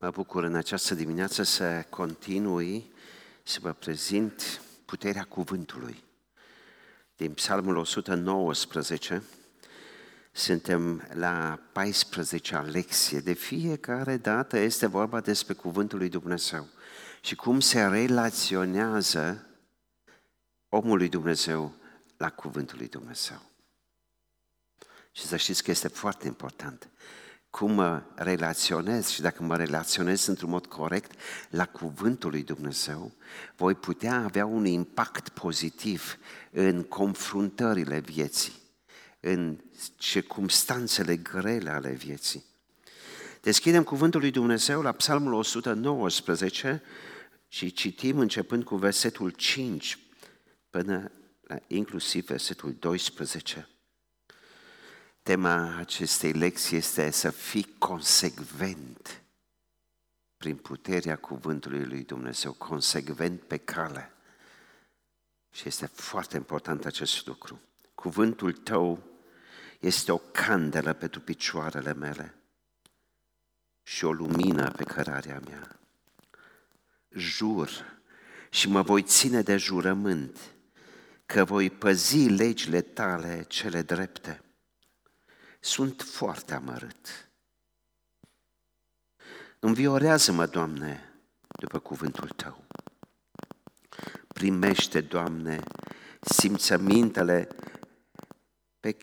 Mă bucur în această dimineață să continui să vă prezint puterea cuvântului. Din Psalmul 119, suntem la 14-a lecție. De fiecare dată este vorba despre cuvântul lui Dumnezeu și cum se relaționează omul lui Dumnezeu la cuvântul lui Dumnezeu. Și să știți că este foarte important cum mă relaționez și dacă mă relaționez într-un mod corect la cuvântul lui Dumnezeu, voi putea avea un impact pozitiv în confruntările vieții, în circumstanțele grele ale vieții. Deschidem cuvântul lui Dumnezeu la Psalmul 119 și citim începând cu versetul 5 până la inclusiv versetul 12. Tema acestei lecții este să fii consecvent prin puterea cuvântului lui Dumnezeu, consecvent pe cale. Și este foarte important acest lucru. Cuvântul tău este o candelă pentru picioarele mele și o lumină pe cărarea mea. Jur și mă voi ține de jurământ că voi păzi legile tale cele drepte sunt foarte amărât. Înviorează-mă, Doamne, după cuvântul Tău. Primește, Doamne, simțămintele pe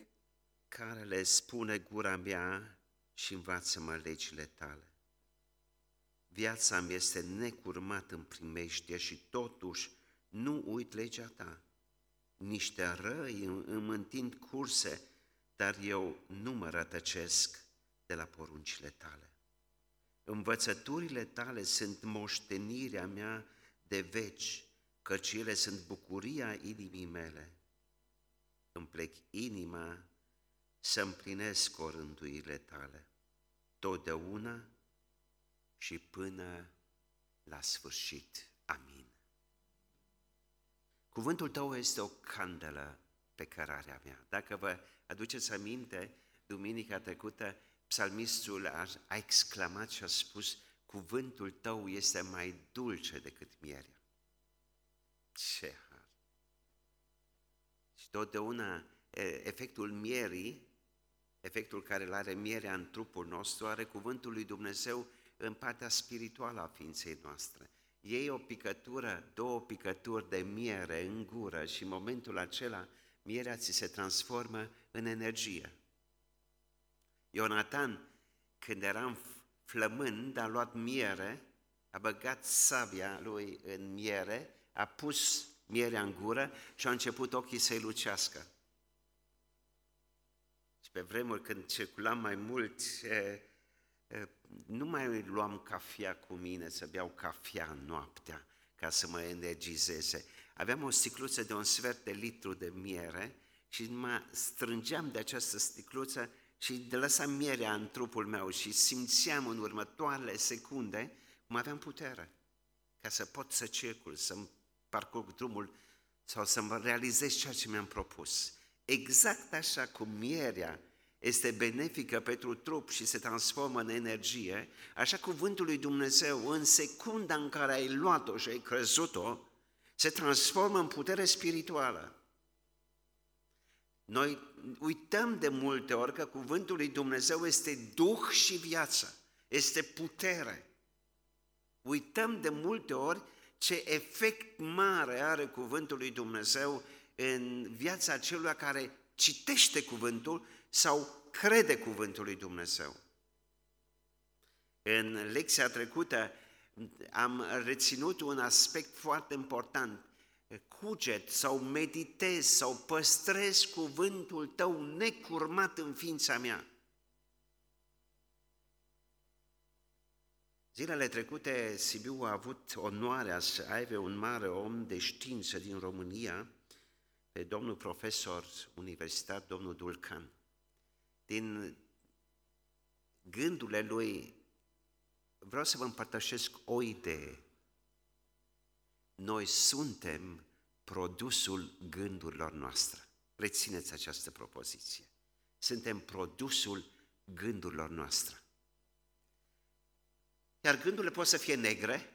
care le spune gura mea și învață-mă legile Tale. Viața mi este necurmat în primește și totuși nu uit legea Ta. Niște răi îmi întind curse, dar eu nu mă rătăcesc de la poruncile tale. Învățăturile tale sunt moștenirea mea de veci, căci ele sunt bucuria inimii mele. Îmi plec inima să împlinesc orânduile tale, totdeauna și până la sfârșit. Amin. Cuvântul tău este o candelă pe cărarea mea. Dacă vă Aduceți aminte, duminica trecută, psalmistul a, a exclamat și a spus, cuvântul tău este mai dulce decât mierea. Ce har! Și totdeauna efectul mierii, efectul care îl are mierea în trupul nostru, are cuvântul lui Dumnezeu în partea spirituală a ființei noastre. Iei o picătură, două picături de miere în gură și în momentul acela mierea ți se transformă în energie. Ionatan, când era flămând, a luat miere, a băgat sabia lui în miere, a pus mierea în gură și a început ochii să-i lucească. Și pe vremuri când circulam mai mult, nu mai luam cafea cu mine să beau cafea noaptea ca să mă energizeze. Aveam o sticluță de un sfert de litru de miere și mă strângeam de această sticluță și de lăsam mierea în trupul meu și simțeam în următoarele secunde cum aveam putere ca să pot să circul, să-mi parcurg drumul sau să-mi realizez ceea ce mi-am propus. Exact așa cum mierea este benefică pentru trup și se transformă în energie, așa cuvântul lui Dumnezeu, în secunda în care ai luat-o și ai crezut-o, se transformă în putere spirituală. Noi uităm de multe ori că cuvântul lui Dumnezeu este duh și viață, este putere. Uităm de multe ori ce efect mare are cuvântul lui Dumnezeu în viața celui care citește cuvântul sau crede cuvântul lui Dumnezeu. În lecția trecută am reținut un aspect foarte important cuget sau meditez sau păstrez cuvântul tău necurmat în ființa mea. Zilele trecute, Sibiu a avut onoarea să aibă un mare om de știință din România, pe domnul profesor universitar, domnul Dulcan. Din gândurile lui, vreau să vă împărtășesc o idee noi suntem produsul gândurilor noastre. Rețineți această propoziție. Suntem produsul gândurilor noastre. Iar gândurile pot să fie negre,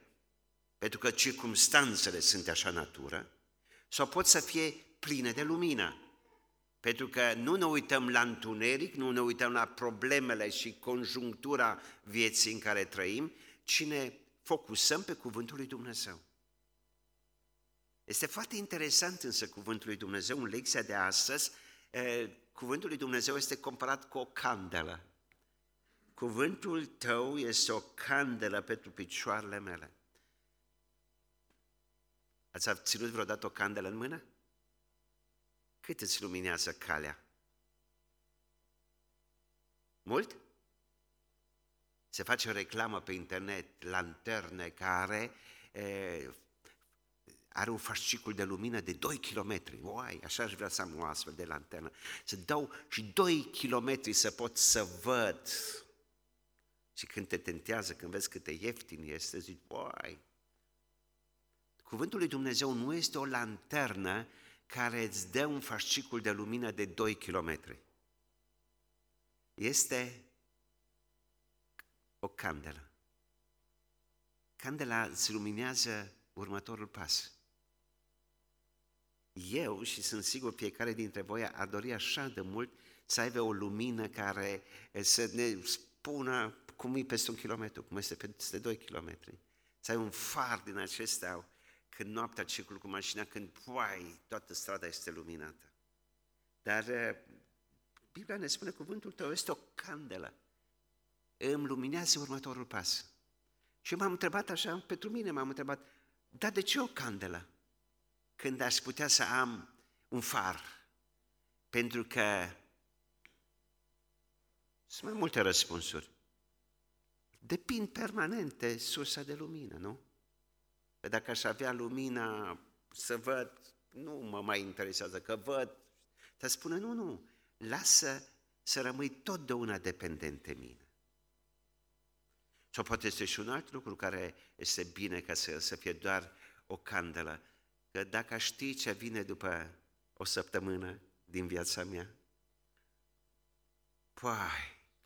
pentru că circumstanțele sunt așa natură, sau pot să fie pline de lumină. Pentru că nu ne uităm la întuneric, nu ne uităm la problemele și conjunctura vieții în care trăim, ci ne focusăm pe Cuvântul lui Dumnezeu. Este foarte interesant însă Cuvântul lui Dumnezeu, în lecția de astăzi, Cuvântul lui Dumnezeu este comparat cu o candelă. Cuvântul tău este o candelă pentru picioarele mele. Ați ținut vreodată o candelă în mână? Cât îți luminează calea? Mult? Se face o reclamă pe internet, lanterne care e, are un fascicul de lumină de 2 km. Uai, așa aș vrea să am o astfel de lanternă. Să dau și 2 km să pot să văd. Și când te tentează, când vezi cât de ieftin este, zici, uai. Cuvântul lui Dumnezeu nu este o lanternă care îți dă un fascicul de lumină de 2 km. Este o candelă. Candela îți luminează următorul pas. Eu, și sunt sigur fiecare dintre voi ar dori așa de mult să aibă o lumină care să ne spună cum e peste un kilometru, cum este peste doi kilometri. Să ai un far din acestea când noaptea circul cu mașina, când, poai, toată strada este luminată. Dar eh, Biblia ne spune cuvântul tău este o candelă. Îmi luminează următorul pas. Și m-am întrebat așa, pentru mine m-am întrebat, dar de ce o candelă? Când aș putea să am un far? Pentru că sunt mai multe răspunsuri. Depind permanent de sursa de lumină, nu? Că dacă aș avea lumina să văd, nu mă mai interesează că văd, dar spune, nu, nu, lasă să rămâi totdeauna dependent de mine. Sau poate este și un alt lucru care este bine ca să, să fie doar o candelă, că dacă știi ce vine după o săptămână din viața mea, păi,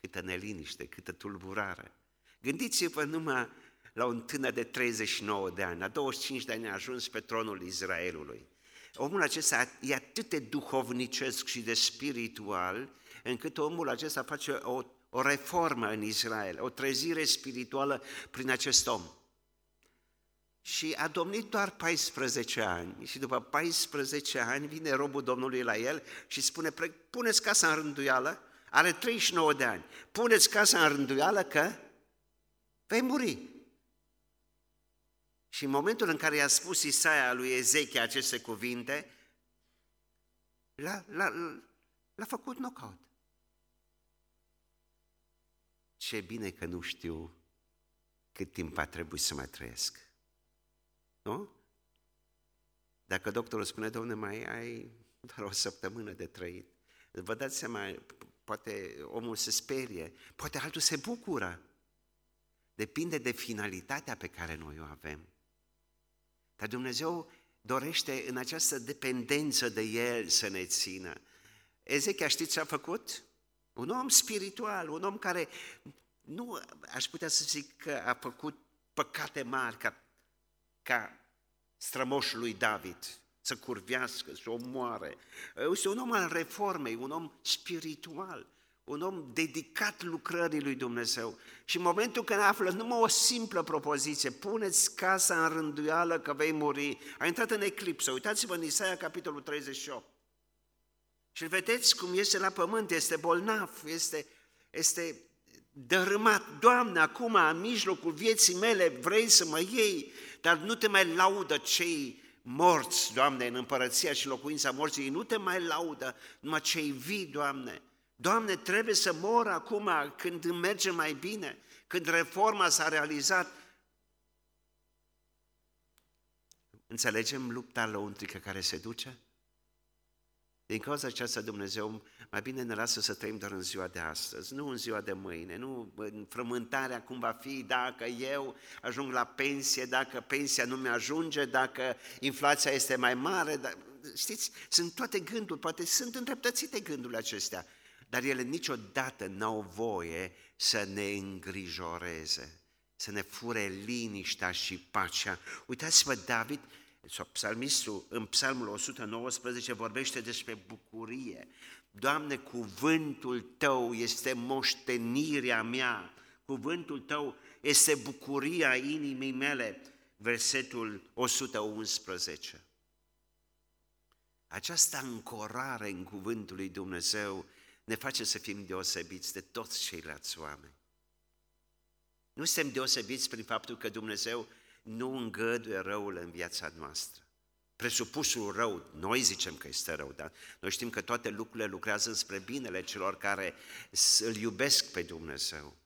câtă neliniște, câtă tulburare. Gândiți-vă numai la un tânăr de 39 de ani, la 25 de ani a ajuns pe tronul Israelului. Omul acesta e atât de duhovnicesc și de spiritual, încât omul acesta face o, o reformă în Israel, o trezire spirituală prin acest om. Și a domnit doar 14 ani și după 14 ani vine robul Domnului la el și spune, puneți casa în rânduială, are 39 de ani, puneți casa în rânduială că vei muri. Și în momentul în care i-a spus Isaia lui Ezechia aceste cuvinte, l-a, l-a, l-a făcut knockout. Ce bine că nu știu cât timp a trebuit să mai trăiesc. Nu? Dacă doctorul spune, domne, mai ai doar o săptămână de trăit, vă dați seama, poate omul se sperie, poate altul se bucură. Depinde de finalitatea pe care noi o avem. Dar Dumnezeu dorește în această dependență de El să ne țină. Ezechia știți ce a făcut? Un om spiritual, un om care nu aș putea să zic că a făcut păcate mari ca, ca strămoșul lui David, să curvească, să omoare. Este un om al reformei, un om spiritual un om dedicat lucrării lui Dumnezeu. Și în momentul când află numai o simplă propoziție, puneți casa în rânduială că vei muri, a intrat în eclipsă. Uitați-vă în Isaia, capitolul 38. Și vedeți cum este la pământ, este bolnav, este, este dărâmat. Doamne, acum, în mijlocul vieții mele, vrei să mă iei, dar nu te mai laudă cei morți, Doamne, în împărăția și locuința morții, nu te mai laudă, numai cei vii, Doamne. Doamne, trebuie să mor acum când îmi merge mai bine, când reforma s-a realizat. Înțelegem lupta lăuntrică care se duce? Din cauza aceasta Dumnezeu mai bine ne lasă să trăim doar în ziua de astăzi, nu în ziua de mâine, nu în frământarea cum va fi dacă eu ajung la pensie, dacă pensia nu mi-ajunge, dacă inflația este mai mare. Dar, știți, sunt toate gânduri, poate sunt îndreptățite gândurile acestea, dar ele niciodată n-au voie să ne îngrijoreze. să ne fure liniștea și pacea. Uitați-vă, David, sau psalmistul, în psalmul 119 vorbește despre bucurie. Doamne, cuvântul Tău este moștenirea mea, cuvântul Tău este bucuria inimii mele, versetul 111. Această ancorare în cuvântul lui Dumnezeu ne face să fim deosebiți de toți ceilalți oameni. Nu suntem deosebiți prin faptul că Dumnezeu nu îngăduie răul în viața noastră. Presupusul rău, noi zicem că este rău, dar noi știm că toate lucrurile lucrează spre binele celor care îl iubesc pe Dumnezeu.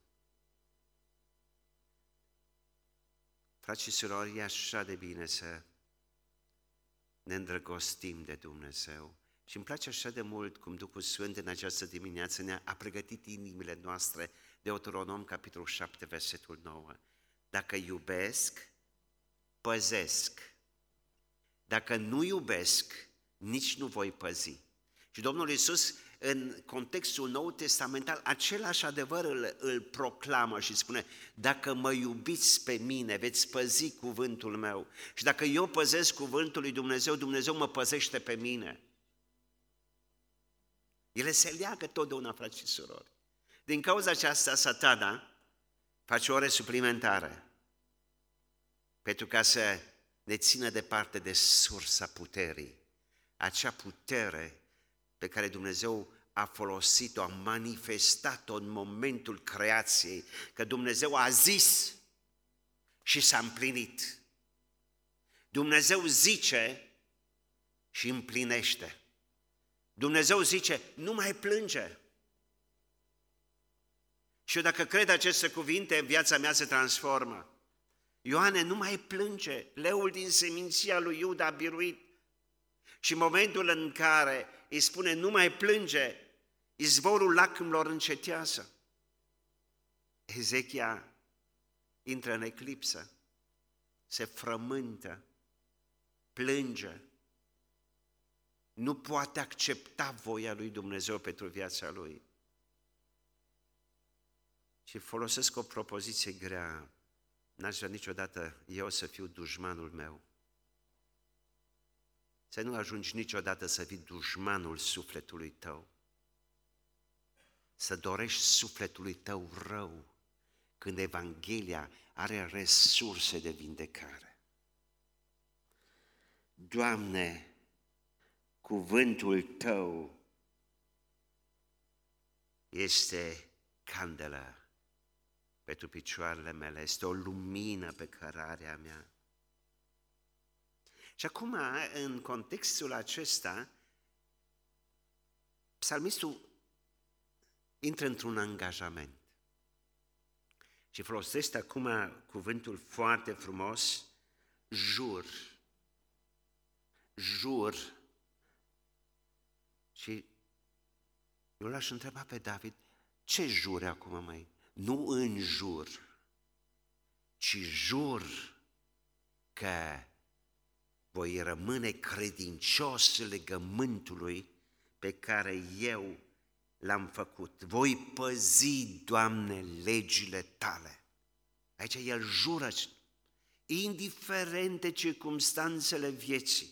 Frați și surori, e așa de bine să ne îndrăgostim de Dumnezeu. Și îmi place așa de mult cum Duhul Sfânt în această dimineață ne-a a pregătit inimile noastre de Autoronom, capitolul 7, versetul 9. Dacă iubesc, păzesc. Dacă nu iubesc, nici nu voi păzi. Și Domnul Iisus, în contextul Nou Testamental, același adevăr îl, îl proclamă și spune, dacă mă iubiți pe mine, veți păzi cuvântul meu. Și dacă eu păzesc cuvântul lui Dumnezeu, Dumnezeu mă păzește pe mine. Ele se leagă totdeauna, frați și surori. Din cauza aceasta, satana face ore suplimentare pentru ca să ne țină departe de sursa puterii, acea putere pe care Dumnezeu a folosit-o, a manifestat-o în momentul creației, că Dumnezeu a zis și s-a împlinit. Dumnezeu zice și împlinește. Dumnezeu zice, nu mai plânge. Și eu dacă cred aceste cuvinte, viața mea se transformă. Ioane nu mai plânge, leul din seminția lui Iuda a biruit. Și în momentul în care îi spune nu mai plânge, izvorul lacrimilor încetează. Ezechia intră în eclipsă, se frământă, plânge, nu poate accepta voia lui Dumnezeu pentru viața lui. Și folosesc o propoziție grea. N-aș vrea niciodată eu să fiu dușmanul meu. Să nu ajungi niciodată să fii dușmanul sufletului tău. Să dorești sufletului tău rău când Evanghelia are resurse de vindecare. Doamne, cuvântul Tău este candelă pentru picioarele mele, este o lumină pe cărarea mea. Și acum, în contextul acesta, psalmistul intră într-un angajament și folosește acum cuvântul foarte frumos, jur. Jur. Și eu l-aș întreba pe David, ce jure acum mai? Nu în jur, ci jur că voi rămâne credincios legământului pe care eu l-am făcut. Voi păzi, Doamne, legile tale. Aici el jură, indiferent de circumstanțele vieții,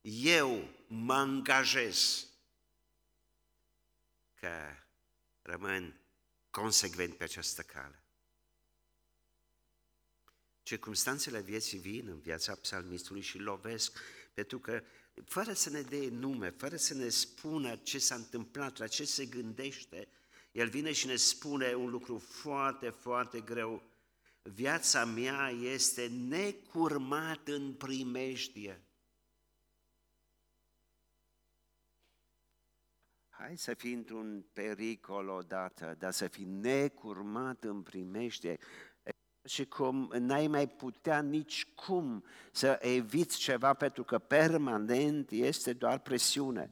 eu mă angajez că rămân consecvent pe această cale. Circumstanțele vieții vin în viața psalmistului și lovesc, pentru că fără să ne dea nume, fără să ne spună ce s-a întâmplat, la ce se gândește, el vine și ne spune un lucru foarte, foarte greu. Viața mea este necurmat în primejdie. Hai să fii într-un pericol odată, dar să fii necurmat în primește și cum n-ai mai putea nici cum să eviți ceva pentru că permanent este doar presiune.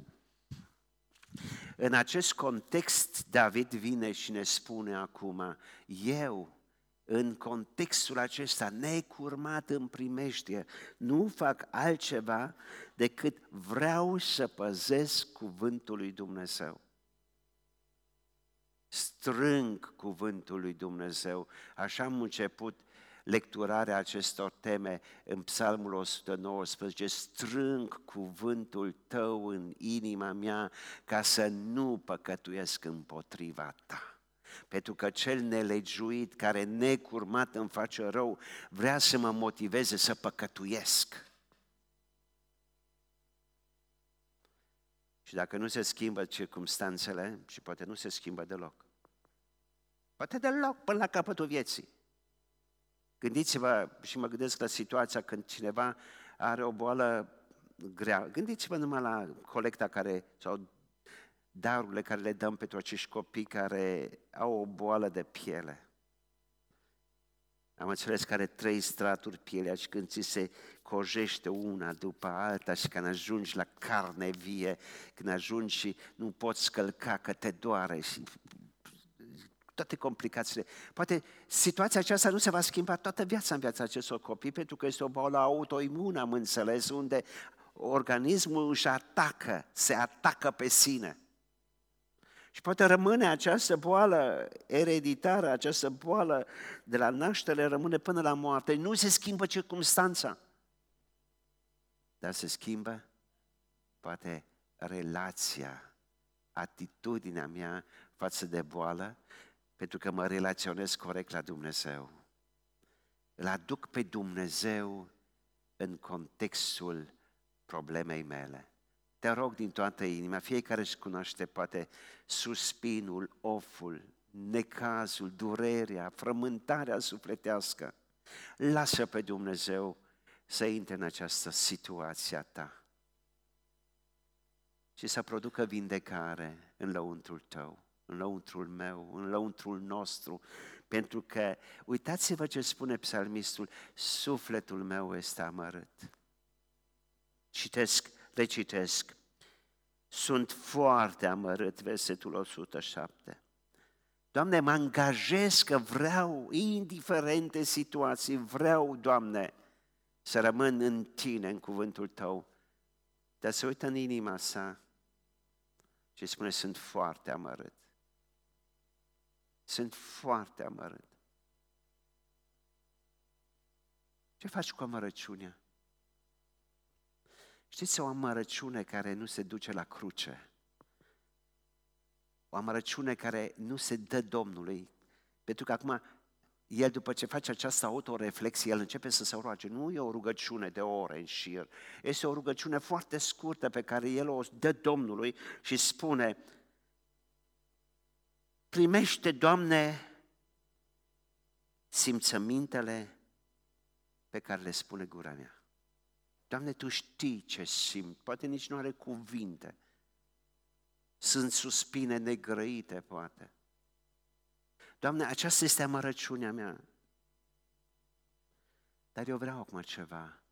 În acest context, David vine și ne spune acum, eu în contextul acesta, necurmat în primeștie, nu fac altceva decât vreau să păzesc cuvântul lui Dumnezeu. strâng cuvântul lui Dumnezeu. Așa am început lecturarea acestor teme în Psalmul 119, strâng cuvântul tău în inima mea ca să nu păcătuiesc împotriva ta. Pentru că cel nelegiuit care necurmat îmi face rău vrea să mă motiveze să păcătuiesc. Și dacă nu se schimbă circumstanțele, și poate nu se schimbă deloc, poate deloc până la capătul vieții, Gândiți-vă, și mă gândesc la situația când cineva are o boală grea. Gândiți-vă numai la colecta care, sau darurile care le dăm pentru acești copii care au o boală de piele. Am înțeles că are trei straturi pielea și când ți se cojește una după alta și când ajungi la carne vie, când ajungi și nu poți scălca că te doare și toate complicațiile. Poate situația aceasta nu se va schimba toată viața în viața acestor copii, pentru că este o boală autoimună, am înțeles, unde organismul își atacă, se atacă pe sine. Și poate rămâne această boală ereditară, această boală de la naștere, rămâne până la moarte. Nu se schimbă circumstanța, dar se schimbă poate relația, atitudinea mea față de boală pentru că mă relaționez corect la Dumnezeu. Îl aduc pe Dumnezeu în contextul problemei mele. Te rog din toată inima, fiecare își cunoaște poate suspinul, oful, necazul, durerea, frământarea sufletească. Lasă pe Dumnezeu să intre în această situație a ta și să producă vindecare în lăuntrul tău în lăuntrul meu, în lăuntrul nostru, pentru că, uitați-vă ce spune psalmistul, sufletul meu este amărât. Citesc, recitesc, sunt foarte amărât, versetul 107. Doamne, mă angajez că vreau, indiferent de situații, vreau, Doamne, să rămân în Tine, în cuvântul Tău. Dar să uită în inima sa și spune, sunt foarte amărât. Sunt foarte amărât. Ce faci cu amărăciunea? Știți, o amărăciune care nu se duce la cruce, o amărăciune care nu se dă Domnului, pentru că acum el după ce face această autoreflexie, el începe să se roage. Nu e o rugăciune de ore în șir, este o rugăciune foarte scurtă pe care el o dă Domnului și spune, Primește, Doamne, simțămintele pe care le spune gura mea. Doamne, Tu știi ce simt, poate nici nu are cuvinte. Sunt suspine negrăite, poate. Doamne, aceasta este amărăciunea mea. Dar eu vreau acum ceva.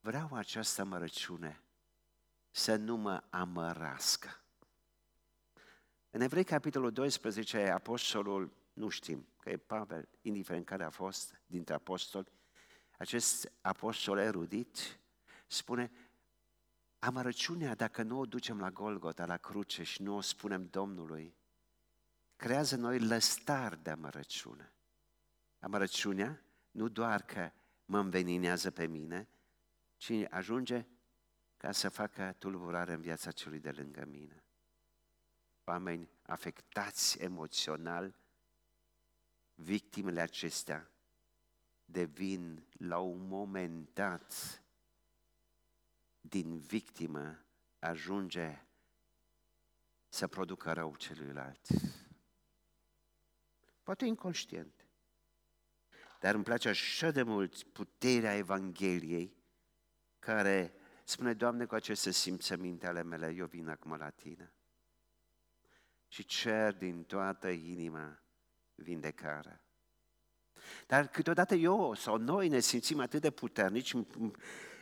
Vreau această amărăciune să nu mă amărască. În Evrei, capitolul 12, apostolul, nu știm că e Pavel, indiferent care a fost dintre apostoli, acest apostol erudit spune, amărăciunea, dacă nu o ducem la Golgota, la cruce și nu o spunem Domnului, creează noi lăstar de amărăciune. Amărăciunea nu doar că mă înveninează pe mine, ci ajunge ca să facă tulburare în viața celui de lângă mine oameni afectați emoțional, victimele acestea devin la un moment dat din victimă ajunge să producă rău celuilalt. Poate inconștient. Dar îmi place așa de mult puterea Evangheliei care spune, Doamne, cu aceste simțăminte ale mele, eu vin acum la Tine și cer din toată inima vindecarea. Dar câteodată eu sau noi ne simțim atât de puternici,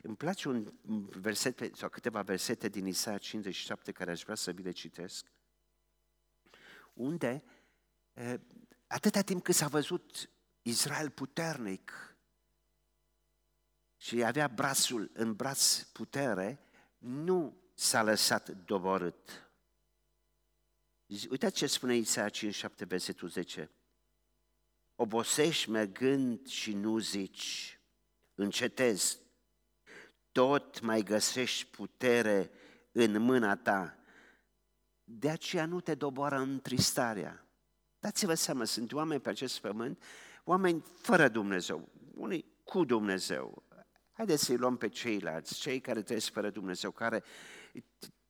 îmi place un verset sau câteva versete din Isaia 57 care aș vrea să vi le citesc, unde atâta timp cât s-a văzut Israel puternic și avea brațul în braț putere, nu s-a lăsat doborât Uitați ce spune Isaia 57, versetul 10. Obosești mergând și nu zici, încetezi, tot mai găsești putere în mâna ta. De aceea nu te doboară întristarea. Dați-vă seama, sunt oameni pe acest pământ, oameni fără Dumnezeu, unii cu Dumnezeu. Haideți să-i luăm pe ceilalți, cei care trăiesc fără Dumnezeu, care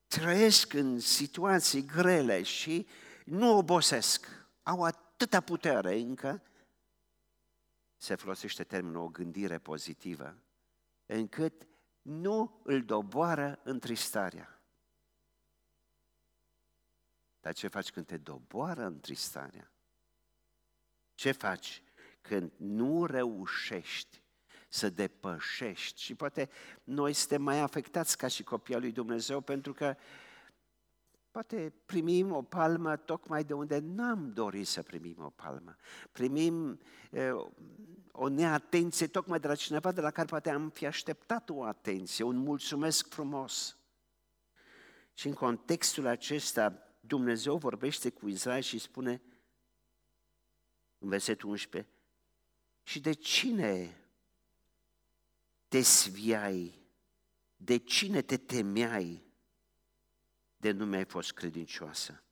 trăiesc în situații grele și nu obosesc. Au atâta putere încă, se folosește termenul o gândire pozitivă, încât nu îl doboară întristarea. Dar ce faci când te doboară întristarea? Ce faci când nu reușești să depășești? Și poate noi suntem mai afectați ca și copii lui Dumnezeu pentru că poate primim o palmă tocmai de unde n-am dorit să primim o palmă. Primim o neatenție tocmai de la cineva de la care poate am fi așteptat o atenție, un mulțumesc frumos. Și în contextul acesta, Dumnezeu vorbește cu Israel și spune în versetul 11, și de cine te sviai, de cine te temeai, de nu mi-ai fost credincioasă,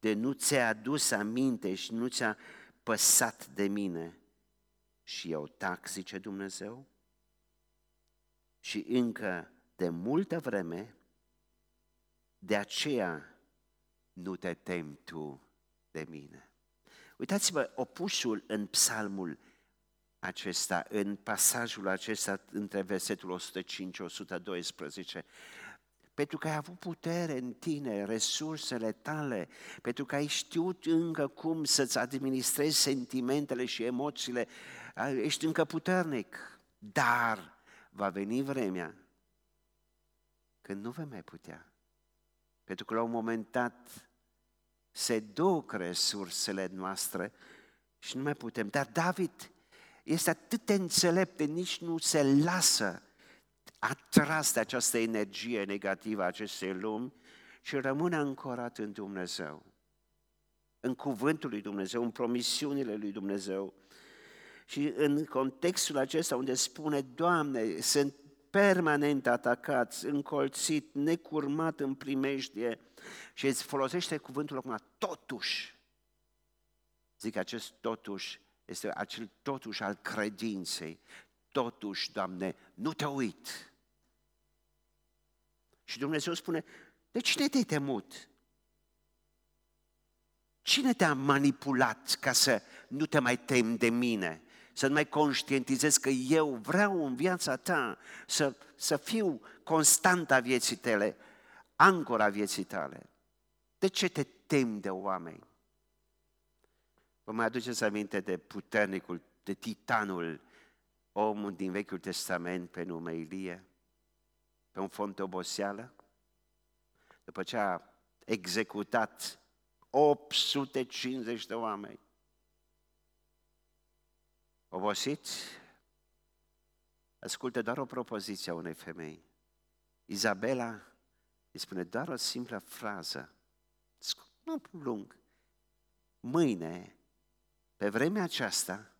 de nu ți-ai adus aminte și nu ți-a păsat de mine și eu tac, zice Dumnezeu, și încă de multă vreme, de aceea nu te temi tu de mine. Uitați-vă opusul în psalmul acesta, în pasajul acesta între versetul 105-112 pentru că ai avut putere în tine, resursele tale, pentru că ai știut încă cum să-ți administrezi sentimentele și emoțiile, ești încă puternic, dar va veni vremea când nu vei mai putea. Pentru că la un moment dat se duc resursele noastre și nu mai putem. Dar David este atât de înțelept, nici nu se lasă atras de această energie negativă a acestei lumi și rămâne ancorat în Dumnezeu, în cuvântul lui Dumnezeu, în promisiunile lui Dumnezeu. Și în contextul acesta unde spune, Doamne, sunt permanent atacați, încolțit, necurmat în primejdie și îți folosește cuvântul acum, totuși. Zic, acest totuși este acel totuși al credinței. Totuși, Doamne, nu te uit. Și Dumnezeu spune, de cine te-ai temut? Cine te-a manipulat ca să nu te mai temi de mine? Să nu mai conștientizezi că eu vreau în viața ta să, să fiu constanta vieții tale, ancora vieții tale. De ce te temi de oameni? Vă mai aduceți aminte de puternicul, de titanul, omul din Vechiul Testament pe nume Ilie? Pe un fond de oboseală, după ce a executat 850 de oameni. Obosiți, ascultă doar o propoziție a unei femei. Izabela îi spune doar o simplă frază, nu lung. Mâine, pe vremea aceasta,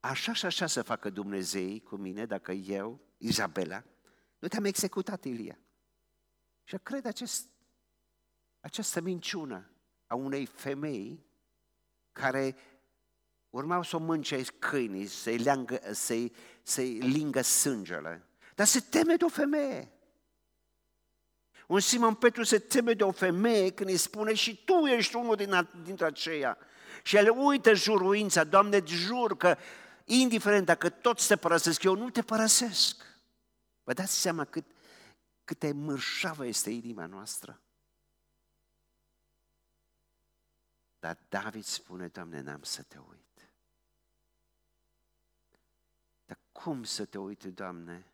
așa și așa să facă Dumnezei cu mine dacă eu, Izabela, nu te-am executat, Ilia. Și cred acest, această minciună a unei femei care urmau să o mânce câinii, să-i, leangă, să-i, să-i lingă sângele. Dar se teme de o femeie. Un Simon Petru se teme de o femeie când îi spune și tu ești unul din, dintre aceia. Și el uită juruința, Doamne, jur că indiferent dacă toți te părăsesc, eu nu te părăsesc. Vă dați seama cât, cât mărșavă este inima noastră? Dar David spune, Doamne, n-am să te uit. Dar cum să te uit, Doamne,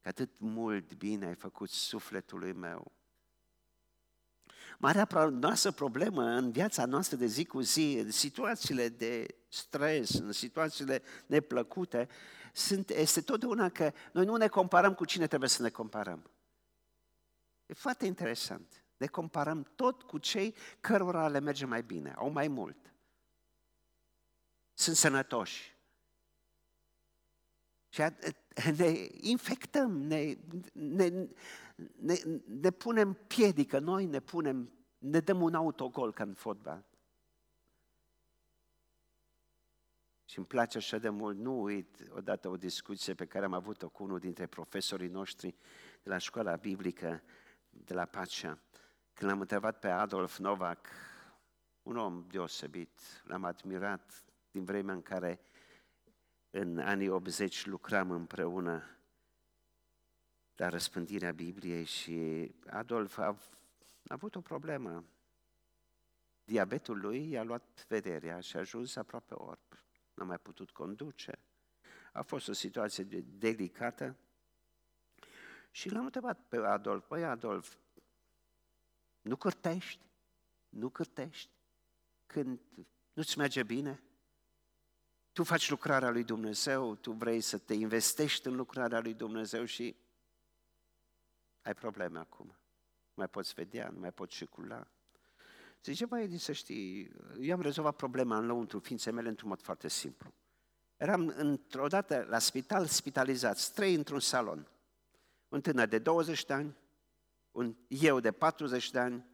că atât mult bine ai făcut sufletului meu? Marea noastră problemă în viața noastră de zi cu zi, în situațiile de stres, în situațiile neplăcute, sunt, este totdeauna că noi nu ne comparăm cu cine trebuie să ne comparăm. E foarte interesant. Ne comparăm tot cu cei cărora le merge mai bine, au mai mult. Sunt sănătoși. Și ne infectăm, ne, ne, ne, ne punem piedică, noi ne punem, ne dăm un autogol ca în fotbal. Și îmi place așa de mult, nu uit odată o discuție pe care am avut-o cu unul dintre profesorii noștri de la școala biblică de la Pacea, când l-am întrebat pe Adolf Novak, un om deosebit, l-am admirat din vremea în care în anii 80 lucram împreună la răspândirea Bibliei și Adolf a, a avut o problemă. Diabetul lui i-a luat vederea și a ajuns aproape orb. N-a mai putut conduce. A fost o situație delicată și l-am întrebat pe Adolf, păi Adolf, nu cârtești? Nu cârtești? Când nu-ți merge bine? Tu faci lucrarea lui Dumnezeu, tu vrei să te investești în lucrarea lui Dumnezeu și ai probleme acum. Nu mai poți vedea, nu mai poți circula. Zice, băi, să știi, eu am rezolvat problema în lăuntru ființei mele într-un mod foarte simplu. Eram într-o dată la spital, spitalizați, trei într-un salon. Un tânăr de 20 de ani, un eu de 40 de ani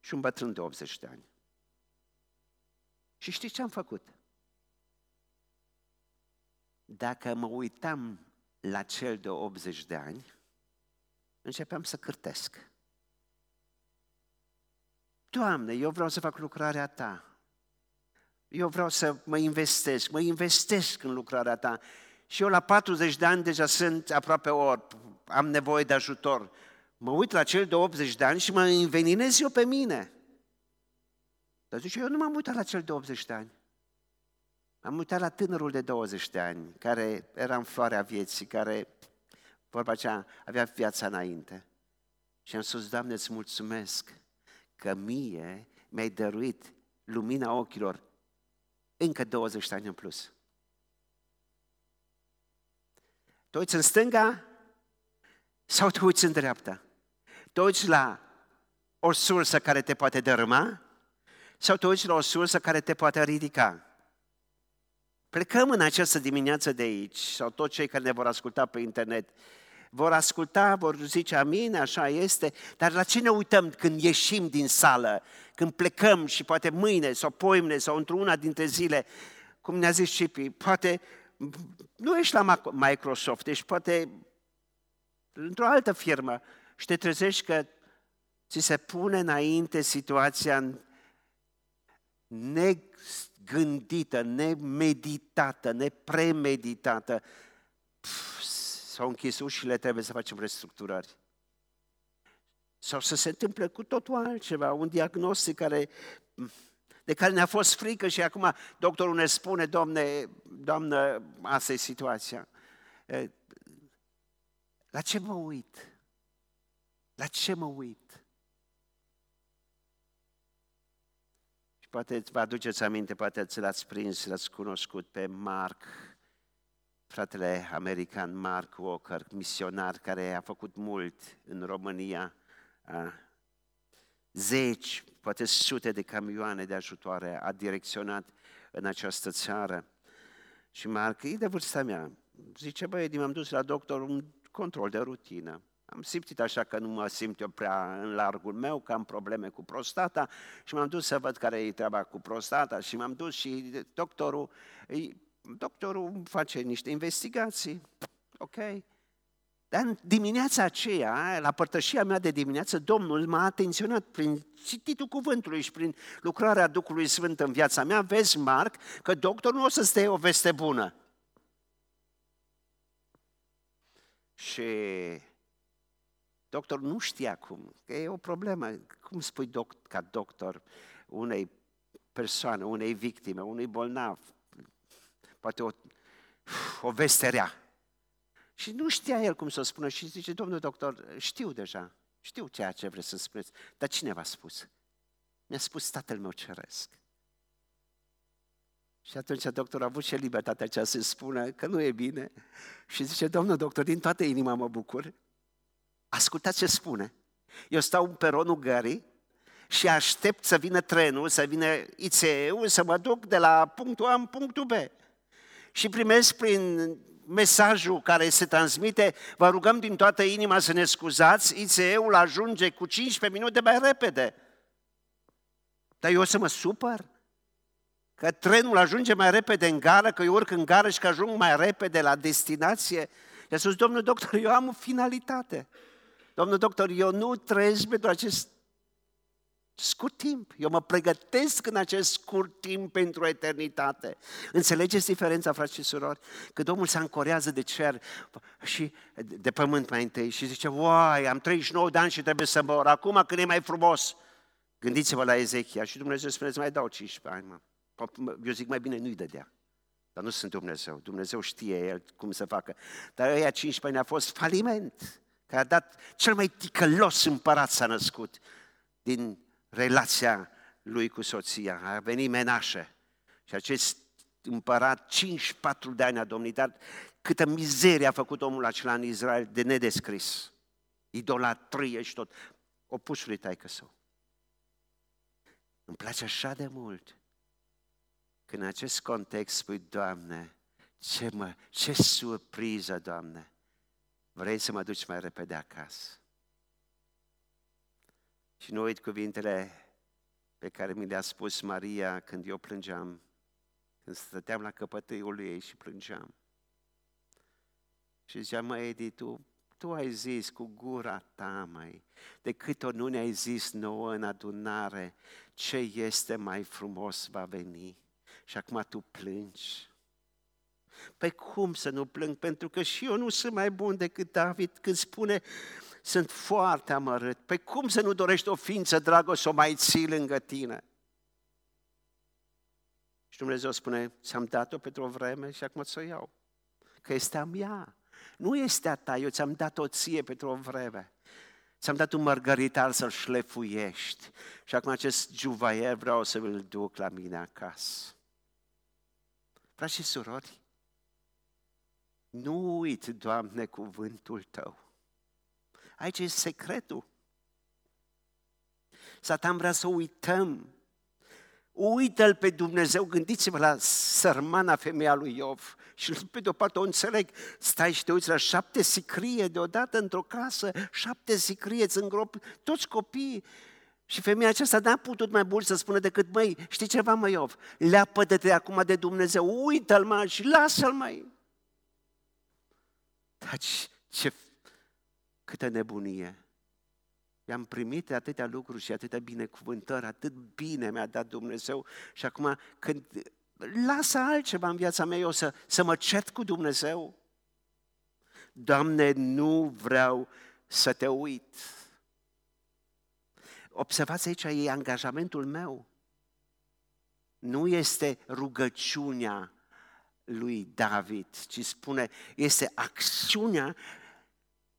și un bătrân de 80 de ani. Și știți ce am făcut? Dacă mă uitam la cel de 80 de ani, începeam să cârtesc. Doamne, eu vreau să fac lucrarea Ta. Eu vreau să mă investesc, mă investesc în lucrarea Ta. Și eu la 40 de ani deja sunt aproape orb, am nevoie de ajutor. Mă uit la cel de 80 de ani și mă înveninez eu pe mine. Dar zice, eu nu m-am uitat la cel de 80 de ani. Am uitat la tânărul de 20 de ani, care era în floarea vieții, care, vorba aceea, avea viața înainte. Și am spus, Doamne, îți mulțumesc că mie mi-ai dăruit lumina ochilor încă 20 de ani în plus. Te uiți în stânga sau te uiți în dreapta? Te uiți la o sursă care te poate dărâma sau te uiți la o sursă care te poate ridica? Plecăm în această dimineață de aici, sau toți cei care ne vor asculta pe internet, vor asculta, vor zice amin, așa este, dar la ce ne uităm când ieșim din sală, când plecăm și poate mâine sau poimne sau într-una dintre zile, cum ne-a zis Cipi, poate nu ești la Microsoft, ești poate într-o altă firmă și te trezești că ți se pune înainte situația negândită, nemeditată, nepremeditată. S-au închis ușile, trebuie să facem restructurări. Sau să se întâmple cu totul altceva, un diagnostic care, de care ne-a fost frică și acum doctorul ne spune, domne, doamnă, asta e situația. La ce mă uit? La ce mă uit? Și poate vă aduceți aminte, poate ți l-ați prins, l-ați cunoscut pe Mark, fratele american Mark Walker, misionar care a făcut mult în România, a, zeci, poate sute de camioane de ajutoare a direcționat în această țară. Și Mark, e de vârsta mea, zice, băi, m-am dus la doctor, un control de rutină. Am simțit așa că nu mă simt eu prea în largul meu, că am probleme cu prostata și m-am dus să văd care e treaba cu prostata și m-am dus și doctorul, doctorul face niște investigații, ok? Dar în dimineața aceea, la părtășia mea de dimineață, Domnul m-a atenționat prin cititul cuvântului și prin lucrarea Duhului Sfânt în viața mea. Vezi, Marc, că doctorul nu o să stea o veste bună. Și doctorul nu știa cum, că e o problemă. Cum spui doc, ca doctor unei persoane, unei victime, unui bolnav, poate o, o veste rea. Și nu știa el cum să o spună și zice, domnul doctor, știu deja, știu ceea ce vreți să spuneți, dar cine v-a spus? Mi-a spus tatăl meu ceresc. Și atunci doctorul a avut și libertatea aceea să spună că nu e bine. Și zice, domnul doctor, din toată inima mă bucur. Ascultați ce spune. Eu stau în peronul gării și aștept să vină trenul, să vină ICE-ul, să mă duc de la punctul A în punctul B. Și primesc prin mesajul care se transmite, vă rugăm din toată inima să ne scuzați, ICE-ul ajunge cu 15 minute mai repede. Dar eu o să mă supăr? Că trenul ajunge mai repede în gară, că eu urc în gară și că ajung mai repede la destinație? I-a spus, domnul doctor, eu am o finalitate. Domnul doctor, eu nu trăiesc pentru acest scurt timp. Eu mă pregătesc în acest scurt timp pentru eternitate. Înțelegeți diferența, frați și surori? Că Domnul se ancorează de cer și de pământ mai întâi și zice, uai, am 39 de ani și trebuie să mor. Acum când e mai frumos, gândiți-vă la Ezechia și Dumnezeu spune, mai dau 15 ani, mă. Eu zic, mai bine nu-i dădea. Dar nu sunt Dumnezeu. Dumnezeu știe El cum să facă. Dar ăia 15 ani a fost faliment. Că a dat cel mai ticălos împărat s-a născut din relația lui cu soția. A venit menașă. Și acest împărat 54 de ani a domnit, dar câtă mizerie a făcut omul acela în Israel de nedescris. Idolatrie și tot. Opusului taică său. Îmi place așa de mult când în acest context spui, Doamne, ce, mă, ce surpriză, Doamne! Vrei să mă duci mai repede acasă? Și nu uit cuvintele pe care mi le-a spus Maria când eu plângeam, când stăteam la căpătâiul ei și plângeam. Și zicea, mă, Edi, tu, tu ai zis cu gura ta, mai, de cât o nu ne-ai zis nouă în adunare, ce este mai frumos va veni. Și acum tu plângi. Păi cum să nu plâng? Pentru că și eu nu sunt mai bun decât David când spune sunt foarte amărât. Păi cum să nu dorești o ființă dragă să o mai ții lângă tine? Și Dumnezeu spune, ți-am dat-o pentru o vreme și acum ți-o iau. Că este a mea. Nu este a ta, eu ți-am dat-o ție pentru o vreme. Ți-am dat un mărgăritar să-l șlefuiești. Și acum acest juvaier vreau să-l duc la mine acasă. Frați și surori, nu uit, Doamne, cuvântul Tău. Aici e secretul. Satan vrea să uităm. Uită-L pe Dumnezeu, gândiți-vă la sărmana femeia lui Iov. Și pe de-o parte o înțeleg, stai și te uiți la șapte sicrie deodată într-o casă, șapte sicrie, îți îngrop toți copiii. Și femeia aceasta n-a putut mai mult să spună decât, măi, știi ceva, mă Iov, leapă-te acum de Dumnezeu, uită-l, mă, și lasă-l, mai. Dar ce, câtă nebunie! I-am primit atâtea lucruri și atâtea binecuvântări, atât bine mi-a dat Dumnezeu și acum când lasă altceva în viața mea, eu să, să mă cert cu Dumnezeu. Doamne, nu vreau să te uit. Observați aici, e angajamentul meu. Nu este rugăciunea lui David, ci spune, este acțiunea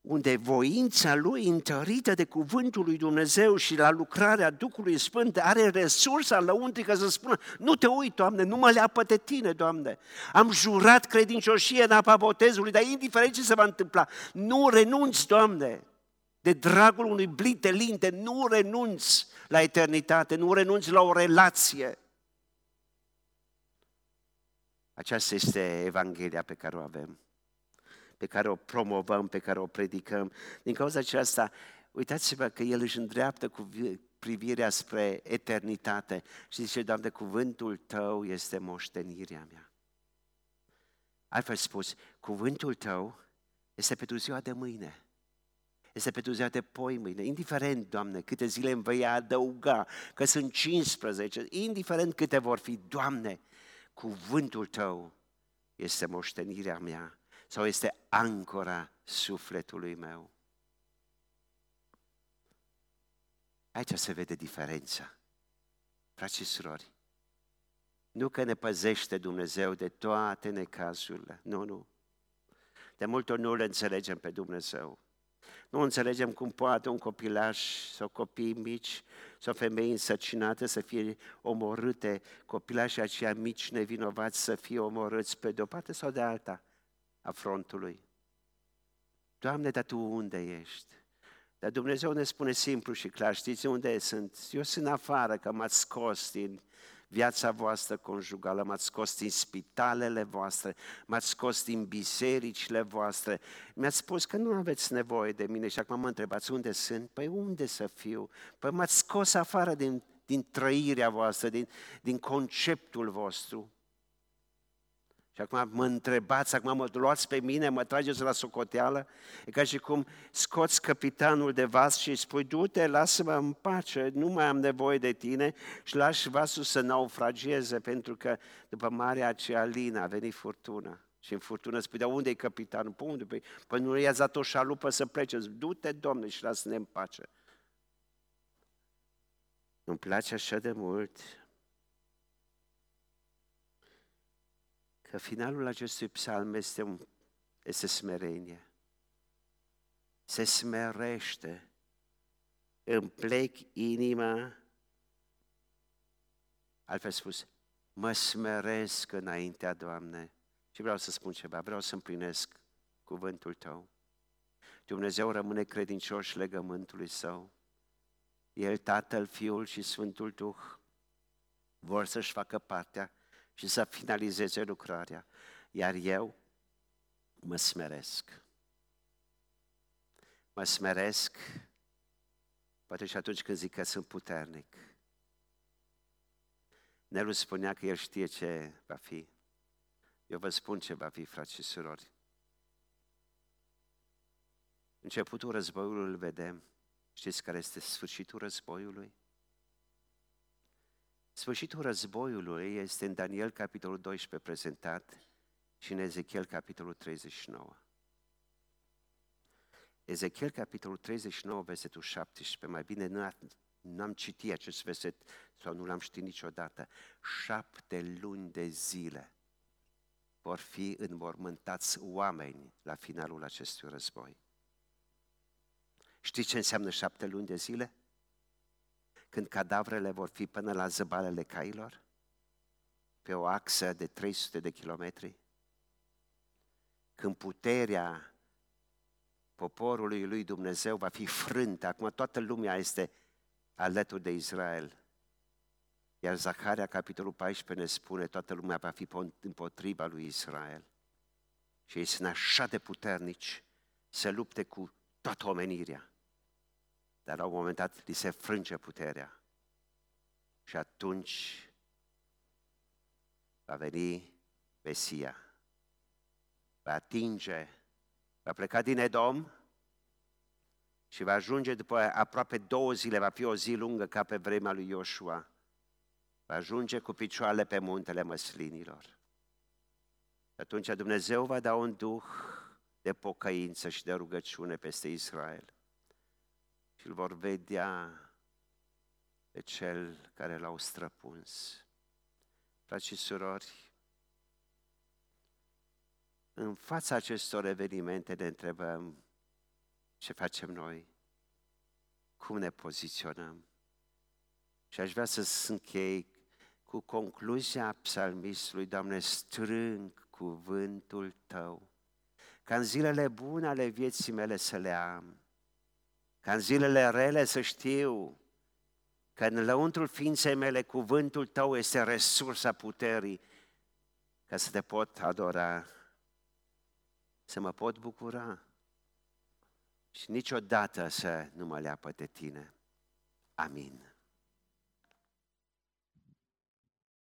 unde voința lui întărită de cuvântul lui Dumnezeu și la lucrarea Duhului Sfânt are resursa lăuntrică să spună, nu te uit, Doamne, nu mă leapă de Tine, Doamne. Am jurat credincioșie în apa botezului, dar indiferent ce se va întâmpla, nu renunți, Doamne, de dragul unui blit de linte, nu renunți la eternitate, nu renunți la o relație. Aceasta este Evanghelia pe care o avem, pe care o promovăm, pe care o predicăm. Din cauza aceasta, uitați-vă că El își îndreaptă cu privirea spre eternitate și zice, Doamne, cuvântul Tău este moștenirea mea. Altfel spus, cuvântul Tău este pentru ziua de mâine este pentru ziua de poi mâine, indiferent, Doamne, câte zile îmi vei adăuga, că sunt 15, indiferent câte vor fi, Doamne, cuvântul Tău este moștenirea mea sau este ancora sufletului meu. Aici se vede diferența. Frați și surori, nu că ne păzește Dumnezeu de toate necazurile, nu, nu. De multe ori nu le înțelegem pe Dumnezeu. Nu înțelegem cum poate un copilaș sau copii mici sau femei însăcinate să fie omorâte, copilașii aceia mici nevinovați să fie omorâți pe de o parte sau de alta a frontului. Doamne, dar Tu unde ești? Dar Dumnezeu ne spune simplu și clar, știți unde sunt? Eu sunt afară, că m-ați scos din viața voastră conjugală, m-ați scos din spitalele voastre, m-ați scos din bisericile voastre, mi-ați spus că nu aveți nevoie de mine și acum mă întrebați unde sunt? Păi unde să fiu? Păi m-ați scos afară din, din trăirea voastră, din, din conceptul vostru. Și acum mă întrebați, acum mă luați pe mine, mă trageți la socoteală, e ca și cum scoți capitanul de vas și îi spui, du-te, lasă-mă în pace, nu mai am nevoie de tine și lași vasul să naufrageze, pentru că după marea aceea lină a venit furtuna. Și în furtună spui, dar unde e capitanul? Pe unde? Păi, păi nu i-a dat o șalupă să plece. Du-te, Domnule, și lasă-ne în pace. Îmi place așa de mult că finalul acestui psalm este, un, este smerenie. Se smerește, îmi plec inima, altfel spus, mă smeresc înaintea, Doamne. Și vreau să spun ceva, vreau să împlinesc cuvântul Tău. Dumnezeu rămâne credincioș legământului Său. El, Tatăl, Fiul și Sfântul Duh vor să-și facă partea și să finalizeze lucrarea. Iar eu mă smeresc. Mă smeresc, poate și atunci când zic că sunt puternic. Nelu spunea că el știe ce va fi. Eu vă spun ce va fi, frați și surori. Începutul războiului îl vedem. Știți care este sfârșitul războiului? Sfârșitul războiului este în Daniel, capitolul 12, prezentat și în Ezechiel, capitolul 39. Ezechiel, capitolul 39, versetul 17, mai bine nu, nu am citit acest verset sau nu l-am știut niciodată. Șapte luni de zile vor fi înmormântați oameni la finalul acestui război. Știți ce înseamnă șapte luni de zile? Când cadavrele vor fi până la zăbalele cailor? Pe o axă de 300 de kilometri? Când puterea poporului lui Dumnezeu va fi frântă, acum toată lumea este alături de Israel. Iar Zaharia, capitolul 14, ne spune, toată lumea va fi împotriva lui Israel. Și ei sunt așa de puternici să lupte cu toată omenirea. Dar la un moment dat li se frânge puterea. Și atunci va veni Mesia. Va atinge, va pleca din Edom și va ajunge după aproape două zile, va fi o zi lungă ca pe vremea lui Ioshua. Va ajunge cu picioarele pe muntele măslinilor. Atunci Dumnezeu va da un duh de pocăință și de rugăciune peste Israel și îl vor vedea pe cel care l-au străpuns. Frați și surori, în fața acestor evenimente ne întrebăm ce facem noi, cum ne poziționăm. Și aș vrea să închei cu concluzia psalmistului, Doamne, strâng cuvântul Tău, ca în zilele bune ale vieții mele să le am, ca în zilele rele să știu că în lăuntrul ființei mele cuvântul tău este resursa puterii ca să te pot adora, să mă pot bucura și niciodată să nu mă leapă de tine. Amin.